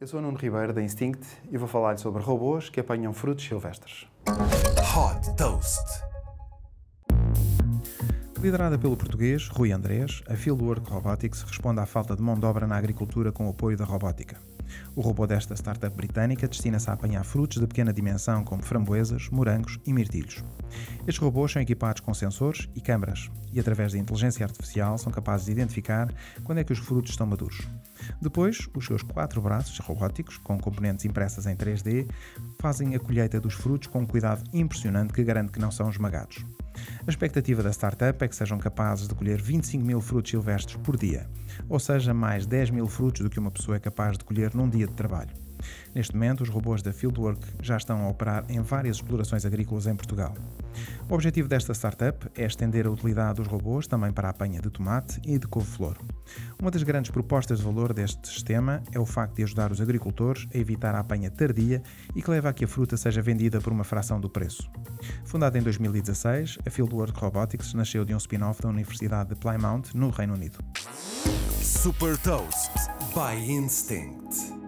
Eu sou o Nuno Ribeiro da Instinct e vou falar sobre robôs que apanham frutos silvestres. Hot Toast. Liderada pelo português Rui Andrés, a Fieldwork Robotics responde à falta de mão de obra na agricultura com o apoio da robótica. O robô desta startup britânica destina-se a apanhar frutos de pequena dimensão como framboesas, morangos e mirtilhos. Estes robôs são equipados com sensores e câmaras e, através da inteligência artificial, são capazes de identificar quando é que os frutos estão maduros. Depois, os seus quatro braços robóticos, com componentes impressas em 3D, fazem a colheita dos frutos com um cuidado impressionante que garante que não são esmagados. A expectativa da startup é que sejam capazes de colher 25 mil frutos silvestres por dia, ou seja, mais 10 mil frutos do que uma pessoa é capaz de colher num dia de trabalho. Neste momento, os robôs da Fieldwork já estão a operar em várias explorações agrícolas em Portugal. O objetivo desta startup é estender a utilidade dos robôs também para a apanha de tomate e de couve-flor. Uma das grandes propostas de valor deste sistema é o facto de ajudar os agricultores a evitar a apanha tardia e que leva a que a fruta seja vendida por uma fração do preço. Fundada em 2016, a Fieldwork Robotics nasceu de um spin-off da Universidade de Plymouth, no Reino Unido. Super Toast by Instinct.